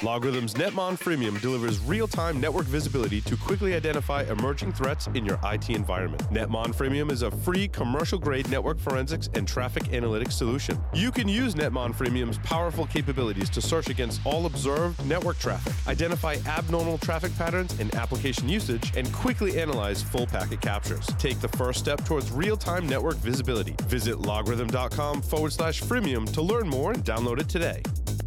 LogRhythm's Netmon Freemium delivers real-time network visibility to quickly identify emerging threats in your IT environment. Netmon Freemium is a free commercial-grade network forensics and traffic analytics solution. You can use Netmon Freemium's powerful capabilities to search against all observed network traffic, identify abnormal traffic patterns and application usage, and quickly analyze full packet captures. Take the first step towards real-time network visibility. Visit logrhythm.com forward slash freemium to learn more and download it today.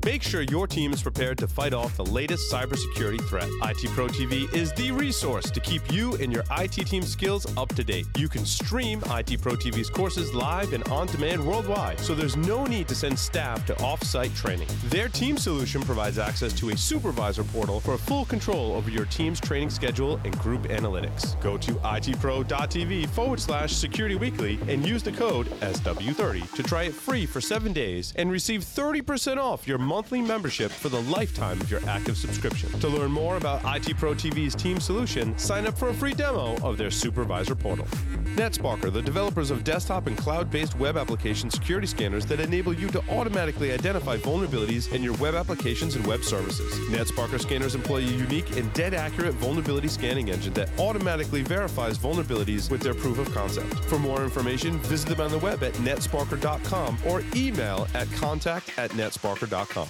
Make sure your team is prepared to fight off the latest cybersecurity threat. IT Pro TV is the resource to keep you and your IT team skills up to date. You can stream IT Pro TV's courses live and on demand worldwide, so there's no need to send staff to off site training. Their team solution provides access to a supervisor portal for full control over your team's training schedule and group analytics. Go to itpro.tv forward slash security weekly and use the code SW30 to try it free for seven days and receive 30% off your monthly membership for the lifetime of your active subscription. To learn more about IT Pro TV's team solution, sign up for a free demo of their supervisor portal. NetSparker, the developers of desktop and cloud based web application security scanners that enable you to automatically identify vulnerabilities in your web applications and web services. NetSparker scanners employ a unique and dead accurate vulnerability scanning engine that automatically verifies vulnerabilities with their proof of concept. For more information, visit them on the web at netsparker.com or email at contact at netsparker.com.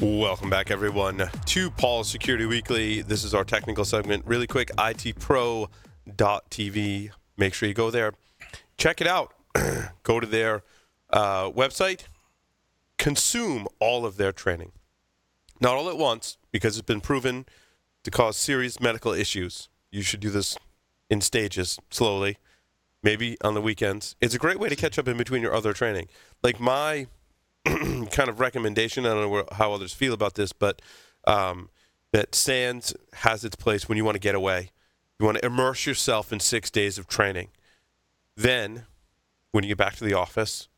Welcome back, everyone, to Paul's Security Weekly. This is our technical segment. Really quick, itpro.tv. Make sure you go there. Check it out. go to their uh, website. Consume all of their training. Not all at once, because it's been proven to cause serious medical issues. You should do this in stages, slowly, maybe on the weekends. It's a great way to catch up in between your other training. Like my kind of recommendation. I don't know how others feel about this, but um, that SANS has its place when you want to get away. You want to immerse yourself in six days of training. Then, when you get back to the office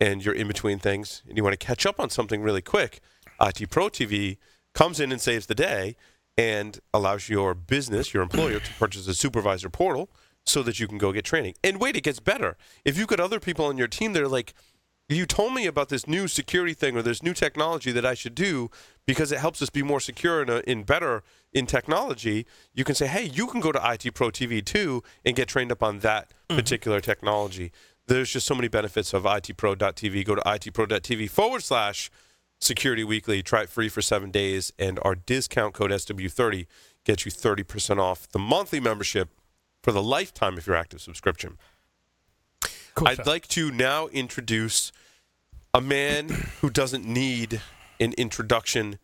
and you're in between things and you want to catch up on something really quick, IT Pro TV comes in and saves the day and allows your business, your employer, to purchase a supervisor portal so that you can go get training. And wait, it gets better. If you've got other people on your team that are like, you told me about this new security thing or this new technology that I should do because it helps us be more secure and, uh, in better in technology, you can say, hey, you can go to IT Pro TV too and get trained up on that mm-hmm. particular technology. There's just so many benefits of itpro.tv. Go to itpro.tv forward slash security weekly. Try it free for seven days. And our discount code SW30 gets you 30% off the monthly membership for the lifetime of your active subscription. Cool I'd like to now introduce a man who doesn't need an introduction,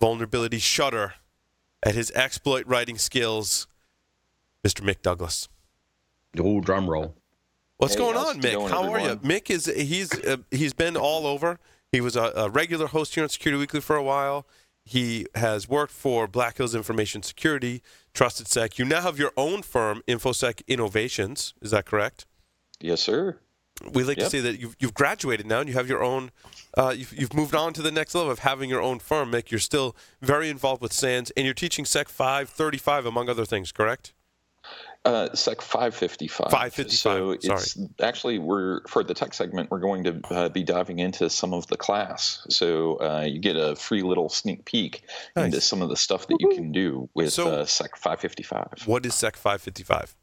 vulnerability shutter at his exploit writing skills, Mr. Mick Douglas. Oh, drum roll. What's hey, going on, Mick? Going, How everyone? are you? Mick is he's uh, he's been all over. He was a, a, regular host here on Security Weekly for a while. He has worked for Black Hills Information Security, Trusted Sec. You now have your own firm, InfoSec Innovations. Is that correct? Yes, sir we like yep. to say that you've, you've graduated now and you have your own uh, you've, you've moved on to the next level of having your own firm mick you're still very involved with SANS and you're teaching sec 535 among other things correct uh, Sec 555. 555. So it's Sorry. actually we're for the tech segment we're going to uh, be diving into some of the class. So uh, you get a free little sneak peek nice. into some of the stuff that you can do with so, uh, Sec 555. What is Sec 555?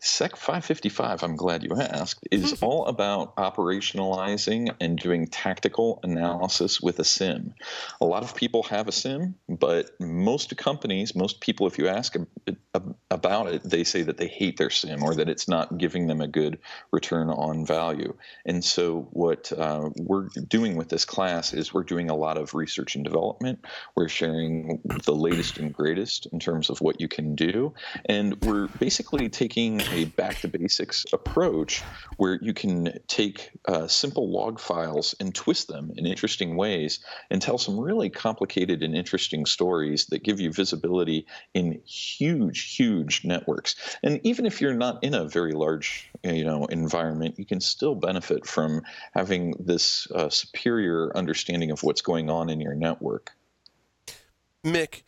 Sec 555, I'm glad you asked, is mm-hmm. all about operationalizing and doing tactical analysis with a sim. A lot of people have a sim, but most companies, most people, if you ask about it, they say that they hate their sim or that it's not giving them a good return on value. And so, what uh, we're doing with this class is we're doing a lot of research and development. We're sharing the latest and greatest in terms of what you can do. And we're basically taking a back to basics approach where you can take uh, simple log files and twist them in interesting ways and tell some really complicated and interesting stories that give you visibility in huge, huge networks. And even if you're not in a very large, you know, environment, you can still benefit from having this uh, superior understanding of what's going on in your network. Mick,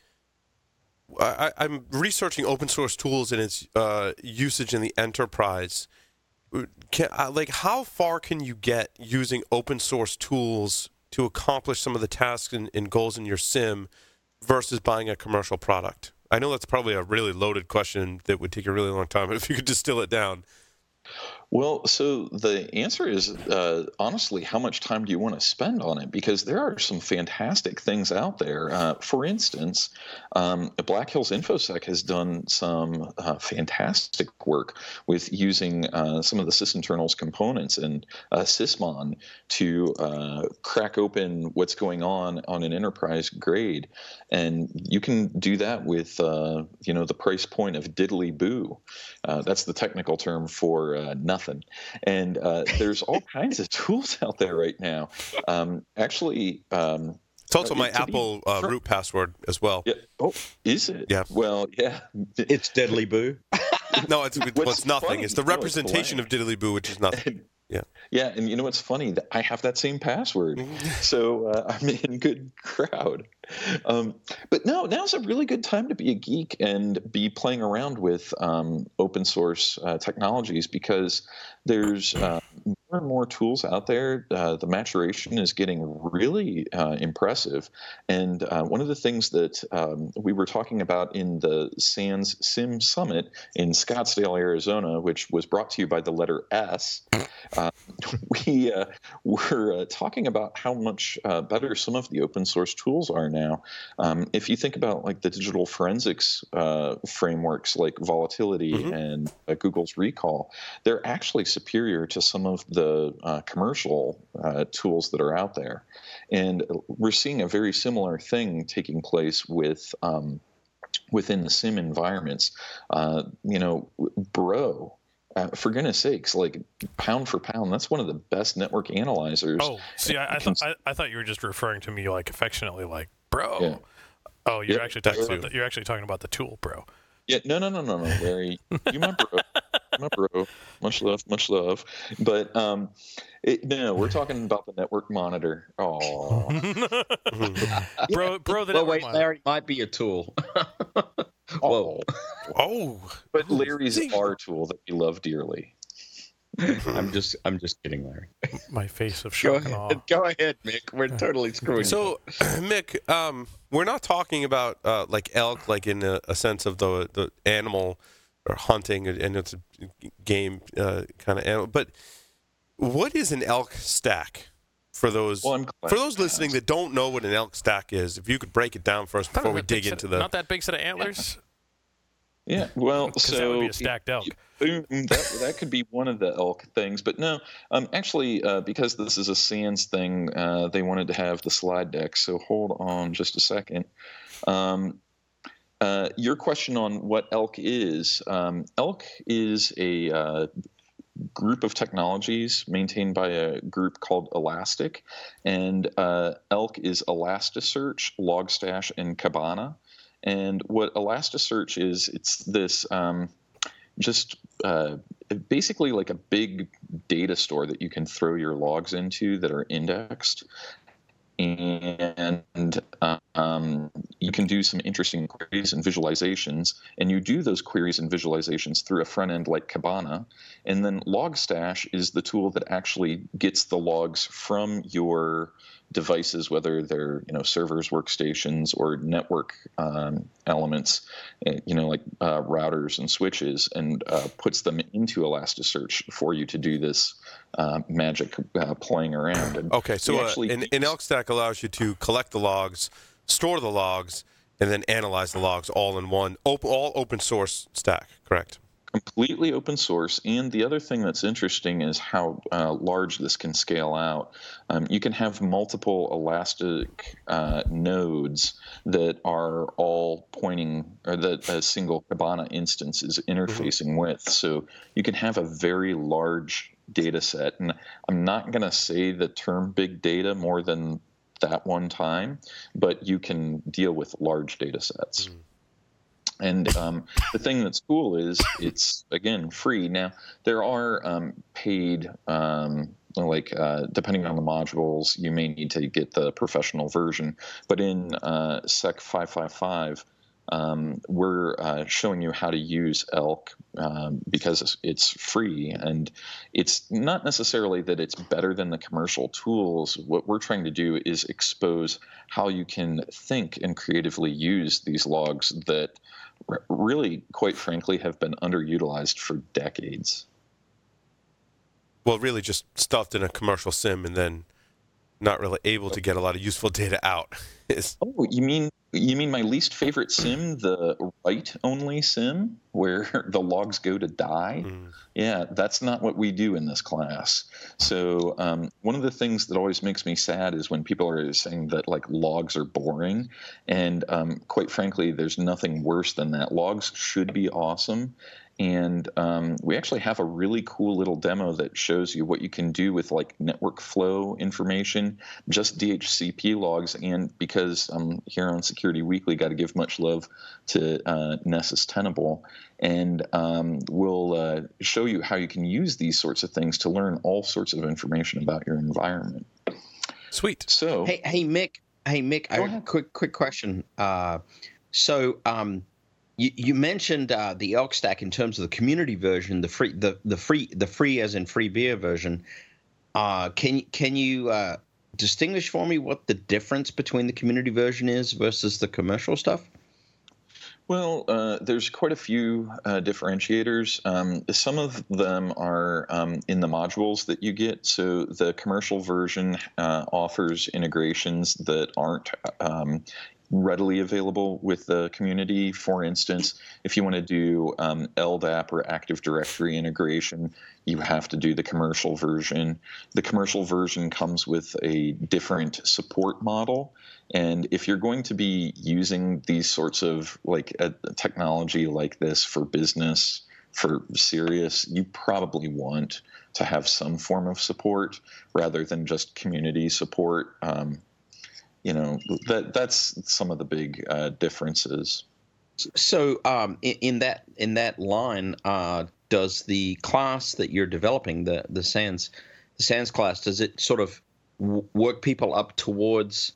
I, am researching open source tools and its uh, usage in the enterprise. Can, uh, like, how far can you get using open source tools to accomplish some of the tasks and, and goals in your sim versus buying a commercial product? I know that's probably a really loaded question that would take a really long time, but if you could distill it down. Well, so the answer is uh, honestly, how much time do you want to spend on it? Because there are some fantastic things out there. Uh, for instance, um, Black Hills InfoSec has done some uh, fantastic work with using uh, some of the sysinternals components and uh, Sysmon to uh, crack open what's going on on an enterprise grade, and you can do that with you know the price point of diddly boo. that's the technical term for nothing nothing. And uh, there's all kinds of tools out there right now. Um, actually, um, it's also uh, my Apple uh, root password as well. Yeah. Oh, is it? Yeah. Well, yeah. It's Deadly Boo. no, it's, well, it's nothing. Funny, it's the representation no, it's of Diddly Boo, which is nothing. Yeah. Yeah, and you know what's funny? I have that same password, mm-hmm. so uh, I'm in good crowd. Um, but no, now's a really good time to be a geek and be playing around with um, open source uh, technologies because there's uh, more and more tools out there. Uh, the maturation is getting really uh, impressive. And uh, one of the things that um, we were talking about in the SANS Sim Summit in Scottsdale, Arizona, which was brought to you by the letter S, uh, we were talking about how much better some of the open source tools are now. Um, if you think about like the digital forensics frameworks like Volatility mm-hmm. and Google's Rekall, they're actually superior to some of the uh, commercial uh, tools that are out there. And we're seeing a very similar thing taking place with. Um, within the sim environments, uh, you know, Bro, uh, for goodness sakes, like pound for pound, that's one of the best network analyzers. Oh, see, I, I, th- I, I, thought you were just referring to me like affectionately, like bro. Yeah. Oh, you're actually talking about the, you're actually talking about the tool, bro. Yeah, no, no, no, no, no, Larry. You my bro, my bro. Much love, much love. But um, it, no, we're talking about the network monitor. Oh, bro, bro. The well, wait, monitor. Larry might be a tool. Whoa, oh. But Larry's our tool that we love dearly. I'm just I'm just kidding, Larry. My face of shock go ahead, Go ahead, Mick. We're totally screwing. So, Mick, um, we're not talking about uh, like elk, like in a, a, sense of the the animal or hunting, and it's a game uh, kind of animal. But what is an elk stack? For those well, for those listening that don't know what an elk stack is, if you could break it down for us before we dig into of, the not that big set of antlers. Yeah, well, so that would be a stacked elk. that that could be one of the elk things, but no, um, actually, uh, because this is a SANS thing, uh, they wanted to have the slide deck. So hold on just a second. Um, uh, your question on what elk is um, elk is a uh, group of technologies maintained by a group called Elastic, and uh, elk is Elasticsearch, Logstash, and Kibana. And what Elasticsearch is, it's this um, just uh, basically like a big data store that you can throw your logs into that are indexed. And um, you can do some interesting queries and visualizations. And you do those queries and visualizations through a front end like Kibana. And then Logstash is the tool that actually gets the logs from your devices, whether they're you know servers, workstations, or network um, elements, eh, you know like uh, routers and switches, and uh, puts them into Elasticsearch for you to do this uh, magic uh, playing around. And okay, so uh, actually an, an Elk Stack allows you to collect the logs, store the logs, and then analyze the logs all in one, op- all open source stack. Correct completely open source. And the other thing that's interesting is how uh, large this can scale out. Um, you can have multiple Elastic uh, nodes that are all pointing, or that a single Kibana instance is interfacing mm-hmm. with. So you can have a very large data set. And I'm not going to say the term big data more than that one time, but you can deal with large data sets. Mm-hmm. And um, the thing that's cool is it's again free. Now there are um, paid, um, like uh, depending on the modules, you may need to get the professional version. But in uh, Sec 555, um, we're uh, showing you how to use Elk um, because it's free. And it's not necessarily that it's better than the commercial tools. What we're trying to do is expose how you can think and creatively use these logs that really, quite frankly, have been underutilized for decades. Well, really just stuffed in a commercial sim and then not really able to get a lot of useful data out. oh, you mean you mean my least favorite sim, the write only sim, where the logs go to die? Mm. Yeah, that's not what we do in this class. So um, one of the things that always makes me sad is when people are saying that like logs are boring, and um, quite frankly, there's nothing worse than that. Logs should be awesome, and um, we actually have a really cool little demo that shows you what you can do with like network flow information, just DHCP logs. And because I'm here on Security Weekly, got to give much love to uh, Nessus Tenable. And um, we'll uh, show you how you can use these sorts of things to learn all sorts of information about your environment. Sweet. So, hey, hey, Mick. Hey, Mick. I have a quick, quick question. Uh, so, um, you, you mentioned uh, the elk stack in terms of the community version, the free, the the free, the free as in free beer version. Uh, can can you uh, distinguish for me what the difference between the community version is versus the commercial stuff? Well, uh, there's quite a few uh, differentiators. Um, some of them are um, in the modules that you get. So the commercial version uh, offers integrations that aren't um, readily available with the community. For instance, if you want to do um, LDAP or Active Directory integration, you have to do the commercial version. The commercial version comes with a different support model. And if you're going to be using these sorts of like a technology like this for business, for serious, you probably want to have some form of support rather than just community support. Um, you know that that's some of the big uh, differences. So, um, in, in, that in that line, uh, does the class that you're developing, the the SANS, the SANS class, does it sort of w- work people up towards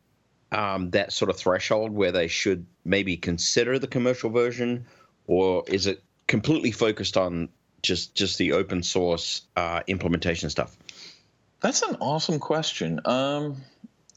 um, that sort of threshold where they should maybe consider the commercial version, or is it completely focused on just just the open source uh, implementation stuff? That's an awesome question. Um,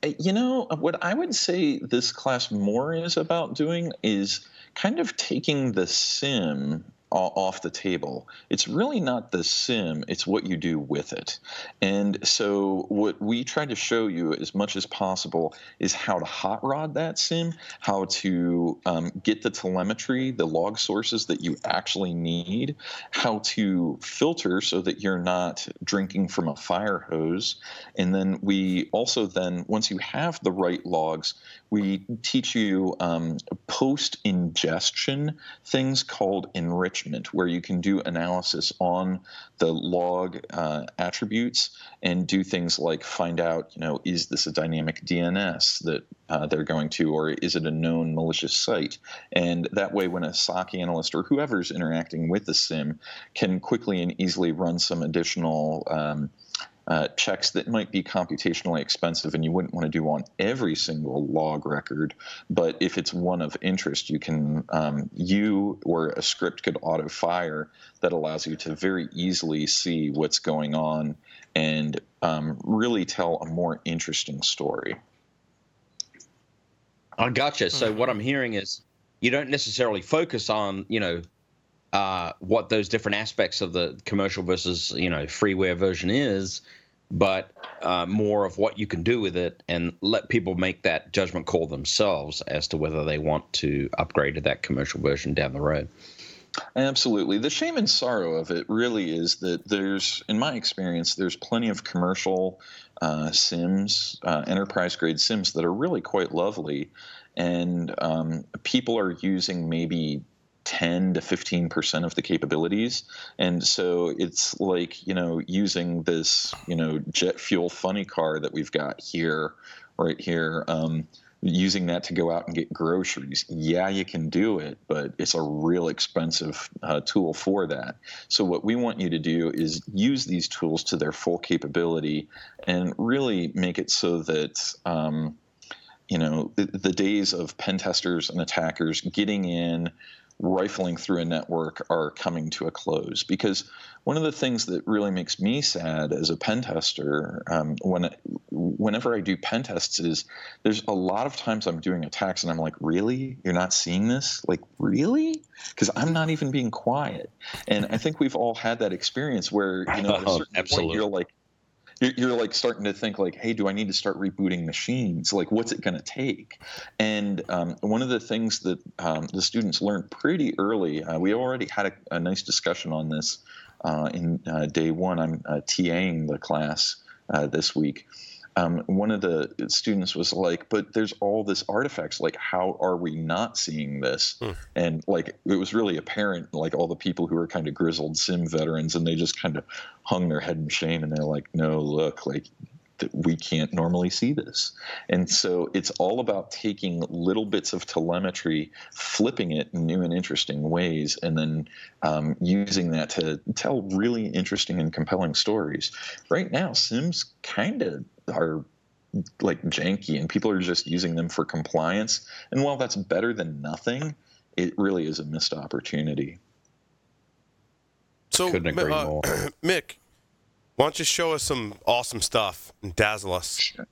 Uh, you know, what I would say this class more is about doing is kind of taking the sim off the table. It's really not the sim, it's what you do with it. And so, what we try to show you as much as possible is how to hot rod that sim, how to um, get the telemetry, the log sources that you actually need, how to filter so that you're not drinking from a fire hose. And then we also then, once you have the right logs, we teach you um, post ingestion things called enrichment, where you can do analysis on the log uh, attributes and do things like find out, you know, is this a dynamic DNS that uh, they're going to, or is it a known malicious site? And that way, when a SOC analyst or whoever's interacting with the SIM can quickly and easily run some additional um, uh, checks that might be computationally expensive and you wouldn't want to do on every single log record. But if it's one of interest, you can, um, you or a script could auto fire that allows you to very easily see what's going on and um, really tell a more interesting story. I gotcha. So what I'm hearing is you don't necessarily focus on, you know, uh, what those different aspects of the commercial versus you know freeware version is, but uh, more of what you can do with it, and let people make that judgment call themselves as to whether they want to upgrade to that commercial version down the road. Absolutely. The shame and sorrow of it really is that there's, in my experience, there's plenty of commercial uh, sims, uh, enterprise grade sims that are really quite lovely. And um, people are using maybe 10 to 15% of the capabilities. And so it's like, you know, using this, you know, jet fuel funny car that we've got here, right here, um, using that to go out and get groceries. Yeah, you can do it, but it's a real expensive uh, tool for that. So, what we want you to do is use these tools to their full capability and really make it so that. Um, you know, the, the days of pen testers and attackers getting in, rifling through a network are coming to a close. Because one of the things that really makes me sad as a pen tester um, when whenever I do pen tests is there's a lot of times I'm doing attacks and I'm like really? You're not seeing this? Like really? Because I'm not even being quiet. And I think we've all had that experience where you know at a certain oh, point you're like you're, you're like starting to think like, hey, do I need to start rebooting machines? Like, what's it going to take? And um, one of the things that um, the students learned pretty early, uh, we already had a, a, nice discussion on this uh, in uh, day one. I'm uh, TAing the class uh, this week um, one of the students was like, "But there's all this artifacts. Like, how are we not seeing this?" Hmm. And like, it was really apparent. Like all the people who were kind of grizzled sim veterans, and they just kind of hung their head in shame, and they're like, "No, look, like." We can't normally see this. And so it's all about taking little bits of telemetry, flipping it in new and interesting ways, and then um, using that to tell really interesting and compelling stories. Right now, Sims kind of are like janky and people are just using them for compliance. And while that's better than nothing, it really is a missed opportunity. So, Couldn't agree uh, Mick, why don't you show us some awesome stuff and dazzle us? Sure.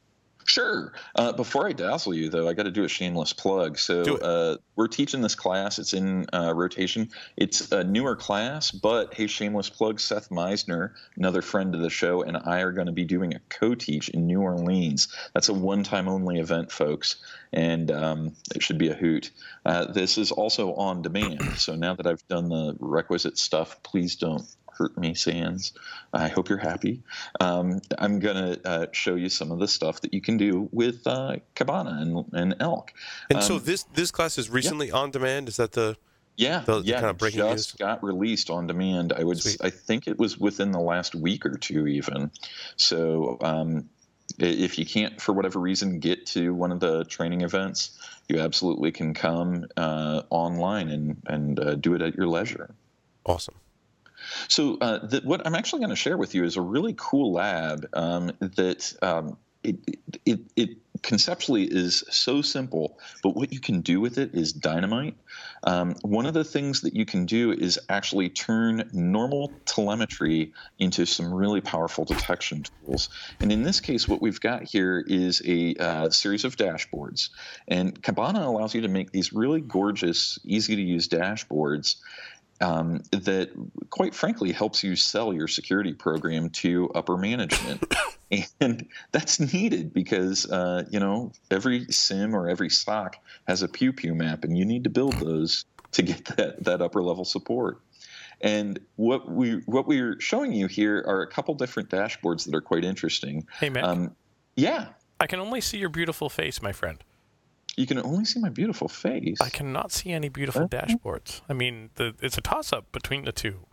Sure. Uh, before I dazzle you, though, I got to do a shameless plug. So uh, we're teaching this class. It's in uh, rotation. It's a newer class, but hey, shameless plug. Seth Misenar, another friend of the show, and I are going to be doing a co-teach in New Orleans. That's a one-time only event, folks, and um, it should be a hoot. Uh, this is also on demand. So now that I've done the requisite stuff, please don't hurt me, Sans. I hope you're happy. Um, I'm going to uh, show you some of the stuff that you can do with uh, Kibana and, and Elk. And um, so this this class is recently yeah. on demand. Is that the yeah, the, the yeah, kind of breaking just news? got released on demand. I would, Sweet. I think it was within the last week or two, even. So, um, if you can't, for whatever reason, get to one of the training events, you absolutely can come uh, online and and uh, do it at your leisure. Awesome. So, uh, the, what I'm actually going to share with you is a really cool lab um, that um, it, it, it conceptually is so simple, but what you can do with it is dynamite. Um, one of the things that you can do is actually turn normal telemetry into some really powerful detection tools. And in this case, what we've got here is a uh, series of dashboards. And Kibana allows you to make these really gorgeous, easy to use dashboards um, that, quite frankly, helps you sell your security program to upper management. and that's needed because, uh, you know, every SIM or every SOC has a pew pew map, and you need to build those to get that, that upper level support. And what we what we're showing you here are a couple different dashboards that are quite interesting. Hey, man. Um, yeah. I can only see your beautiful face, my friend. You can only see my beautiful face. I cannot see any beautiful dashboards. I mean, the, it's a toss up between the two.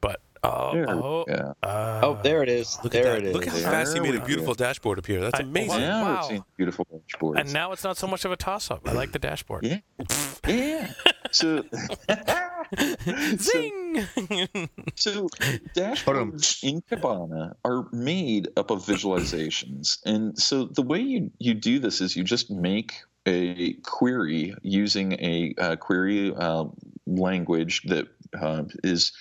But uh, there, oh, yeah. uh, oh, there it is. Look there at that. it Look is. how fast he made a beautiful dashboard appear. That's amazing. I, wow. wow. beautiful dashboard. And now it's not so much of a toss up. I like the dashboard. Yeah. yeah. So, zing. so, so dashboards in Kibana are made up of visualizations, and so the way you you do this is you just make a query using a uh, query uh, language that uh, is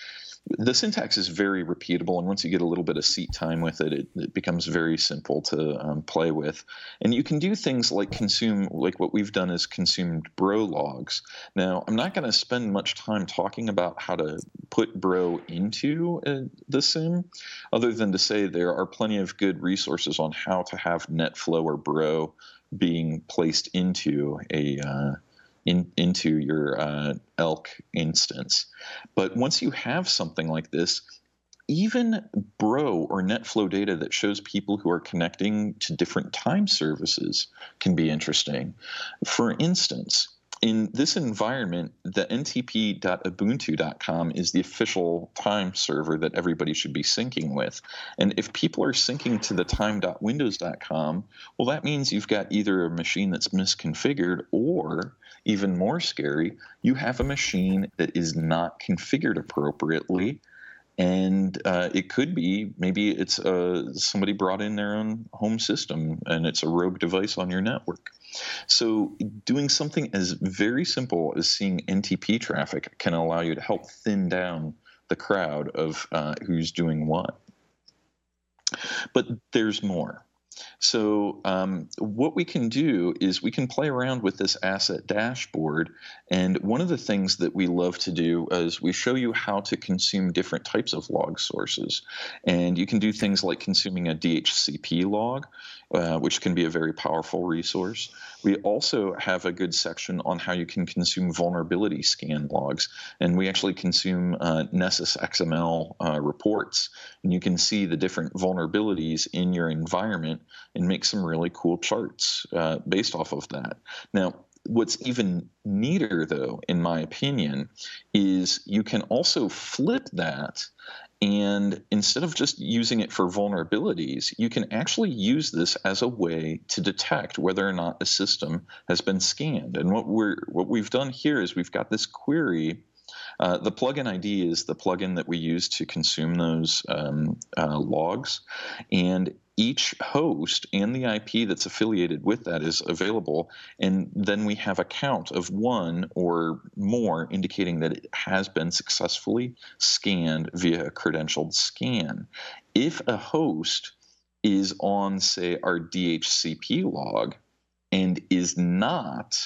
the syntax is very repeatable, and once you get a little bit of seat time with it, it, it becomes very simple to um, play with. And you can do things like consume, like what we've done is consumed bro logs. Now, I'm not going to spend much time talking about how to put bro into uh, the sim, other than to say there are plenty of good resources on how to have NetFlow or bro being placed into a uh, in, into your uh, elk instance. But once you have something like this, even Bro or NetFlow data that shows people who are connecting to different time services can be interesting. For instance, in this environment, the ntp.ubuntu.com is the official time server that everybody should be syncing with. And if people are syncing to the time.windows.com, well, that means you've got either a machine that's misconfigured or, even more scary, you have a machine that is not configured appropriately and uh, it could be maybe it's uh, somebody brought in their own home system and it's a rogue device on your network. So, doing something as very simple as seeing NTP traffic can allow you to help thin down the crowd of uh, who's doing what. But there's more. So, um, what we can do is we can play around with this asset dashboard. And one of the things that we love to do is we show you how to consume different types of log sources. And you can do things like consuming a DHCP log, uh, which can be a very powerful resource. We also have a good section on how you can consume vulnerability scan logs. And we actually consume uh, Nessus XML uh, reports. And you can see the different vulnerabilities in your environment and make some really cool charts uh, based off of that. Now, what's even neater, though, in my opinion, is you can also flip that. And instead of just using it for vulnerabilities, you can actually use this as a way to detect whether or not a system has been scanned. And what we're what we've done here is we've got this query uh, the plugin ID is the plugin that we use to consume those um, uh, logs, and each host and the IP that's affiliated with that is available. And then we have a count of one or more indicating that it has been successfully scanned via a credentialed scan. If a host is on, say, our DHCP log and is not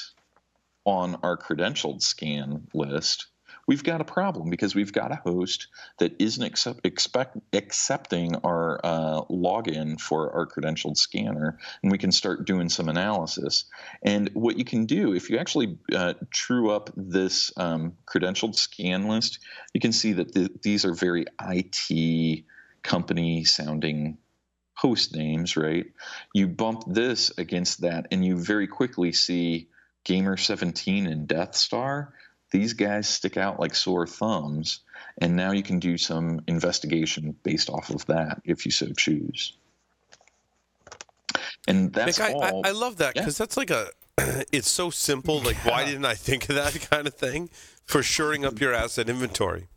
on our credentialed scan list, we've got a problem because we've got a host that isn't accept, expect, accepting our uh, login for our credentialed scanner, and we can start doing some analysis. And what you can do, if you actually uh, true up this um, credentialed scan list, you can see that the, these are very IT company sounding host names, right? You bump this against that, and you very quickly see Gamer 17 and Death Star these guys stick out like sore thumbs, and now you can do some investigation based off of that if you so choose. And that's Nick, all. I, I, love that because yeah. that's like a. It's so simple. Like, why didn't I think of that kind of thing for shoring up your asset inventory?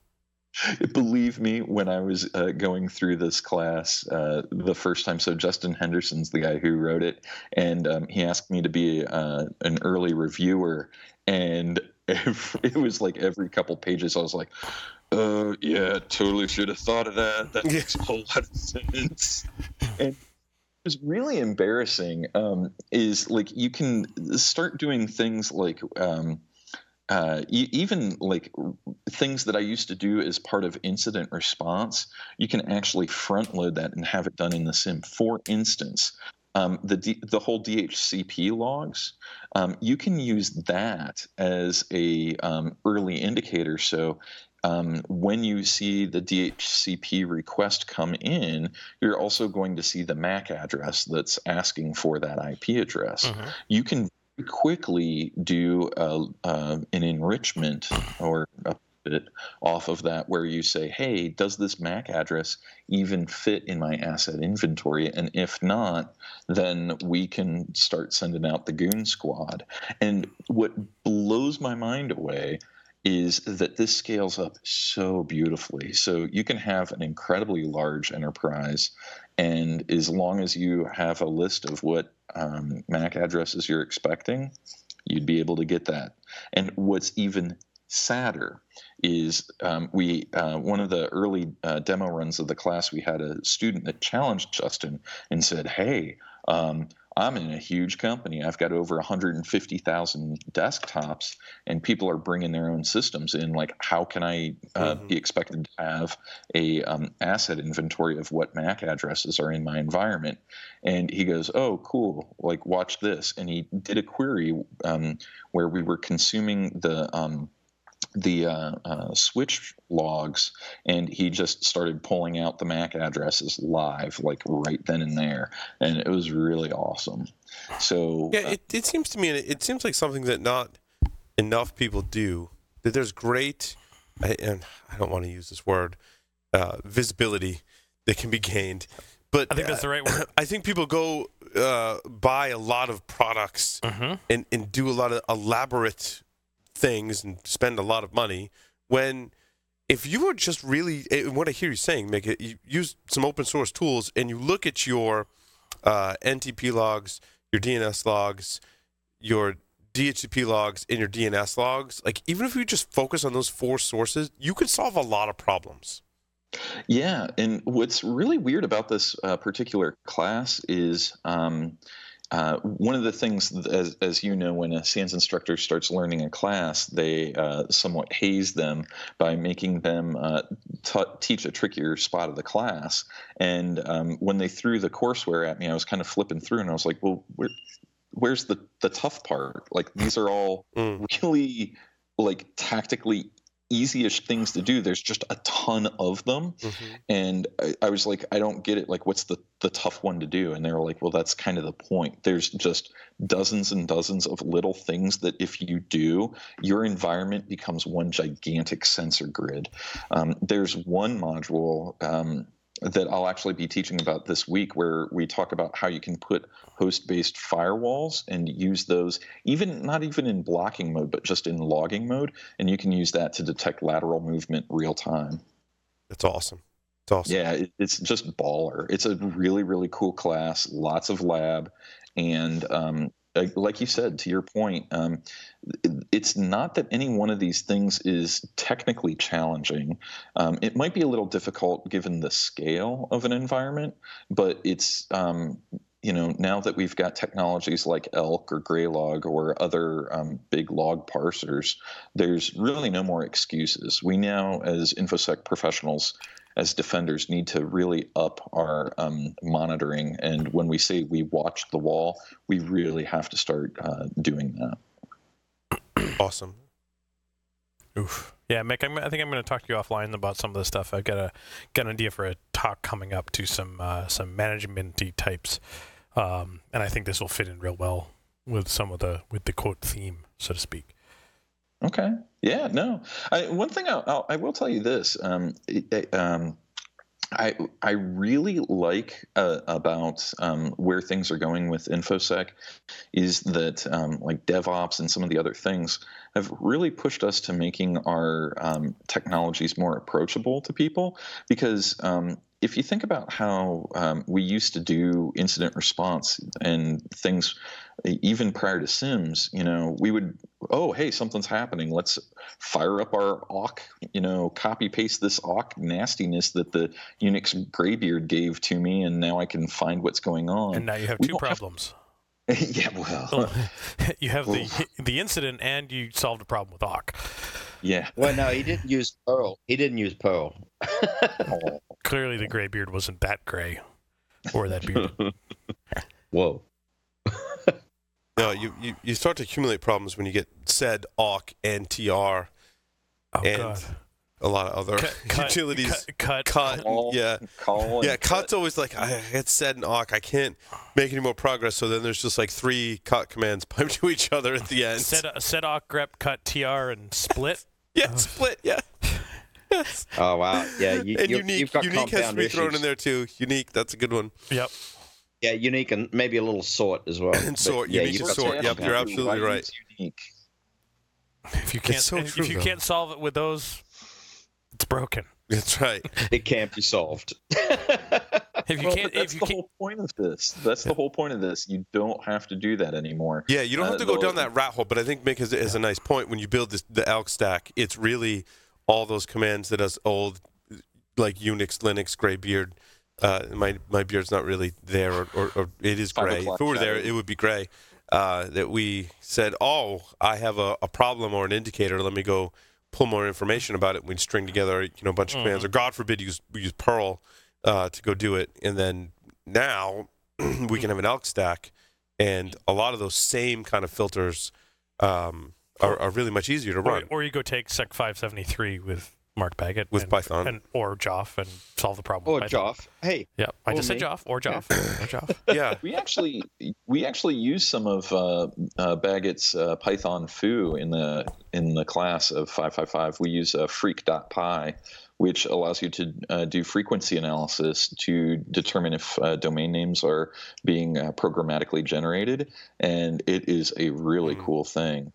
Believe me, when I was uh, going through this class uh, the first time, so Justin Henderson's the guy who wrote it, and um, he asked me to be uh, an early reviewer, and it was like every couple pages, I was like, "Uh, yeah, totally should have thought of that. That makes a whole lot of sense." And was really embarrassing um, is like you can start doing things like um, uh, even like things that I used to do as part of incident response, you can actually front load that and have it done in the sim. For instance, um, the D, the whole DHCP logs, um, you can use that as a um, early indicator. So um, when you see the DHCP request come in, you're also going to see the MAC address that's asking for that IP address. Mm-hmm. You can quickly do a, uh, an enrichment or a it off of that where you say, hey, does this MAC address even fit in my asset inventory? And if not, then we can start sending out the goon squad. And what blows my mind away is that this scales up so beautifully. So you can have an incredibly large enterprise, and as long as you have a list of what um, MAC addresses you're expecting, you'd be able to get that. And what's even sadder is um, we uh, one of the early uh, demo runs of the class we had a student that challenged justin and said hey um, i'm in a huge company. I've got over 150000 desktops and people are bringing their own systems in. Like how can i uh, mm-hmm. be expected to have a um, asset inventory of what mac addresses are in my environment? And he goes oh cool. Like watch this. And he did a query um, where we were consuming the um, the uh, uh, switch logs and he just started pulling out the MAC addresses live, like right then and there. And it was really awesome. So, yeah, uh, it, it seems to me, it seems like something that not enough people do. That there's great, and I don't want to use this word, uh, visibility that can be gained. But I think that's the right word. I think people go uh, buy a lot of products mm-hmm. and, and do a lot of elaborate things and spend a lot of money when if you were just really eh, what I hear you saying, make it you use some open source tools and you look at your uh, NTP logs, your DNS logs, your DHCP logs, and your DNS logs. Like even if you just focus on those four sources, you could solve a lot of problems. Yeah, and what's really weird about this uh, particular class is um, uh, one of the things, as, as, you know, when a SANS instructor starts learning a class, they uh, somewhat haze them by making them uh, t- teach a trickier spot of the class. And um, when they threw the courseware at me, I was kind of flipping through, and I was like, "Well, where, where's the the tough part? Like these are all mm. really like tactically easiest things to do. There's just a ton of them. Mm-hmm. and I, I, was like i don't get it. Like what's the the tough one to do? And they were like well that's kind of the point. There's just dozens and dozens of little things that if you do your environment becomes one gigantic sensor grid. Um, there's one module um, that I'll actually be teaching about this week, where we talk about how you can put host based firewalls and use those, even not even in blocking mode, but just in logging mode. And you can use that to detect lateral movement real time. That's awesome. It's awesome. Yeah, it, it's just baller. It's a really, really cool class, lots of lab. And um, like you said, to your point, um, it's not that any one of these things is technically challenging. Um, it might be a little difficult given the scale of an environment, but it's um, you know now that we've got technologies like Elk or Graylog or other um, big log parsers, there's really no more excuses. We now, as infosec professionals, as defenders need to really up our um, monitoring. And when we say we watch the wall, we really have to start uh, doing that. Awesome. Oof. Yeah, Mick, I'm, i think I'm going to talk to you offline about some of this stuff. I've got a got an idea for a talk coming up to some uh, some managementy types, um, and I think this will fit in real well with some of the with the quote theme, so to speak. Okay. Yeah. No. I, one thing I'll, I'll, I will tell you this. Um, it, um, I I really like uh, about um, where things are going with infosec is that um, like DevOps and some of the other things have really pushed us to making our um, technologies more approachable to people because um, if you think about how um, we used to do incident response and things even prior to sims you know we would oh hey something's happening. Let's fire up our awk you know copy paste this awk nastiness that the unix graybeard gave to me and now i can find what's going on. And now you have we two problems have... yeah well. You have the the incident and you solved a problem with awk. Yeah. Well no he didn't use perl. He didn't use perl. Clearly the graybeard wasn't that gray or that beard whoa no, you, you, you start to accumulate problems when you get sed, awk, and tr, oh, and God. a lot of other cut, utilities. Cut, cut, cut call, yeah, call yeah. Cut's always like I get sed and awk. I can't make any more progress. So then there's just like three cut commands piped to each other at the end. Sed, uh, sed awk, grep, cut, tr, and split. yeah, oh. split. Yeah. Yes. Oh wow! Yeah, you, and unique. unique has to be issues. thrown in there too. Unique, that's a good one. Yep. Yeah, unique and maybe a little sort as well. and sort, yeah, unique sort. Yep, you're absolutely right. Unique. If you can't, so if, true, if you though. can't solve it with those, it's broken. That's right. It can't be solved. if you well, can't, that's the can't... whole point of this. That's yeah. the whole point of this. You don't have to do that anymore. Yeah, you don't have uh, to go down that rat hole. But I think Mick has, has a nice point. When you build this, the Elk stack, it's really all those commands that us old, like Unix, Linux, Graybeard uh, my my beard's not really there, or, or, or it is gray. If it were there, it would be gray. Uh, that we said, oh, I have a, a, problem or an indicator. Let me go pull more information about it. We'd string together, you know, a bunch of mm-hmm. commands, or God forbid, use we use Perl uh, to go do it. And then now we can have an elk stack, and a lot of those same kind of filters um, are, are, really much easier to run. Or, or you go take Sec 573 with Mark Baggett with and, Python and or Joff and solve the problem. Or Joff. Hey. Yeah, I just me. said Joff or Joff or Joff. Yeah. We actually we actually use some of uh, uh, Baggett's uh, Python foo in the in the class of 555. We use a uh, freq.py which allows you to uh, do frequency analysis to determine if uh, domain names are being uh, programmatically generated, and it is a really mm. cool thing.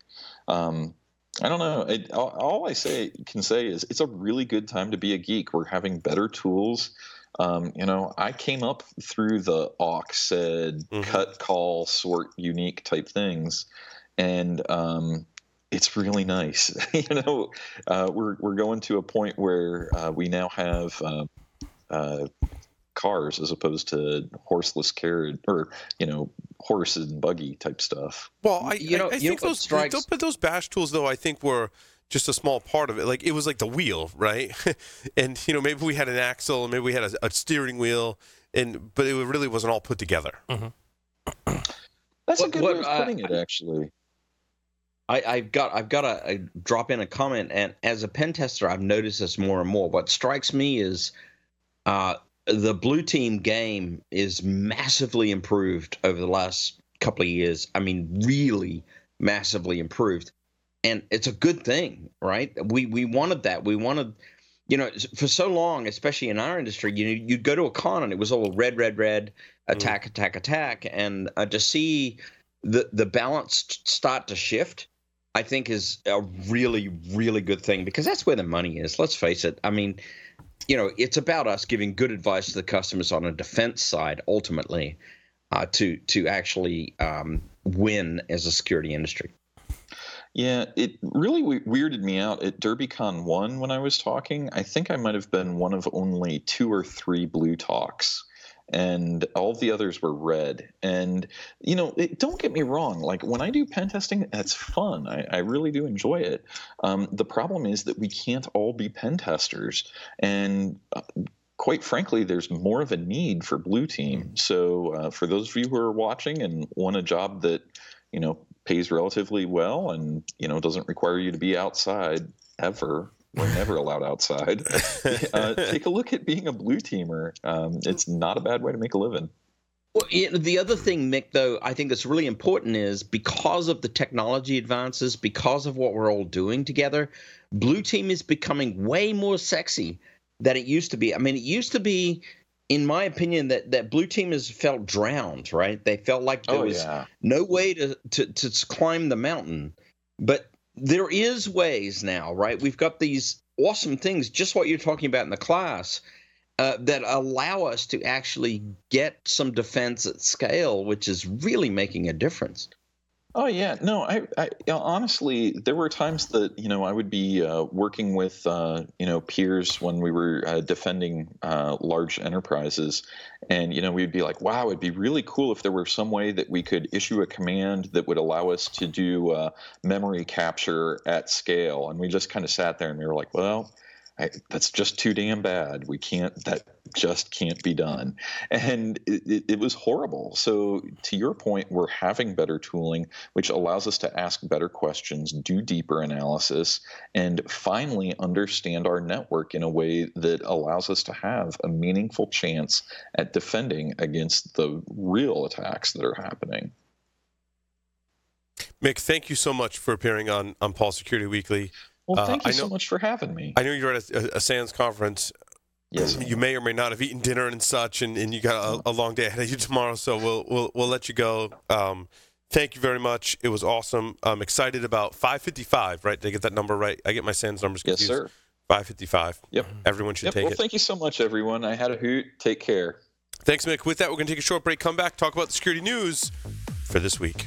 Um, I don't know. It, all, all I say can say is it's a really good time to be a geek. We're having better tools. Um, you know, I came up through the awk sed Mhm. cut, call, sort, unique type things, and um, it's really nice. you know, uh, we're we're going to a point where uh, we now have uh, uh, cars as opposed to horseless carriage or you know horse and buggy type stuff. Well, I, You know- I, I you think what those, strikes- those, but those bash tools, though, I think were just a small part of it. Like it was like the wheel, right? and you know, maybe we had an axle, maybe we had a, a steering wheel, and but it really wasn't all put together. That's a good what, way of uh, putting it, actually. I, I've got I've got to uh drop in a comment, and as a pen tester, I've noticed this more and more. What strikes me is uh, the blue team game is massively improved over the last couple of years. I mean, really massively improved, and it's a good thing, right? We we wanted that. We wanted. You know, for so long, especially in our industry, you you'd go to a con and it was all red, red, red, attack, attack, attack, and uh, to see the the balance start to shift I think is a really, really good thing because that's where the money is. Let's face it. I mean, you know, it's about us giving good advice to the customers on a defense side, ultimately, uh, to to actually um, win as a security industry. Yeah, it really weirded me out at DerbyCon 1 when I was talking. I think I might have been one of only two or three blue talks, and all the others were red. And, you know, it, don't get me wrong. Like, when I do pen testing, that's fun. I, I really do enjoy it. Um, the problem is that we can't all be pen testers. And, uh, quite frankly, there's more of a need for blue team. So, uh, for those of you who are watching and want a job that, you know, pays relatively well and you know doesn't require you to be outside ever we're never allowed outside. Uh, take a look at being a blue teamer. Um, it's not a bad way to make a living. Well, the other thing, Mick, though, I think that's really important is because of the technology advances, because of what we're all doing together, Blue Team is becoming way more sexy than it used to be. I mean, it used to be, in my opinion, that, that Blue Team has felt drowned, right? They felt like there oh was yeah. no way to, to to climb the mountain. But there is ways now right? We've got these awesome things just what you're talking about in the class uh, that allow us to actually get some defense at scale which is really making a difference Oh yeah, no, I, I honestly, there were times that you know I would be uh, working with uh, you know peers when we were uh, defending uh, large enterprises, and you know we'd be like, wow, it'd be really cool if there were some way that we could issue a command that would allow us to do uh, memory capture at scale, and we just kind of sat there and we were like, well. I, that's just too damn bad. We can't. That just can't be done, and it, it, it was horrible. So, to your point, we're having better tooling, which allows us to ask better questions, do deeper analysis, and finally understand our network in a way that allows us to have a meaningful chance at defending against the real attacks that are happening. Mick, thank you so much for appearing on on Paul Security Weekly. Well, Uh, thank you I so much for having me. I know you're at a, a SANS conference. yes, You may or may not have eaten dinner and such, and, and you got a, a long day ahead of you tomorrow. So we'll we'll we'll let you go. Um, thank you very much. It was awesome. I'm excited about 555. Right? Did I get that number right? I get my SANS numbers confused. yes, sir. 555. Yep. Everyone should Yep. take Well, it. Well, thank you so much, everyone. I had a hoot. Take care. Thanks, Mick. With that, we're going to take a short break. Come back, talk about the security news for this week.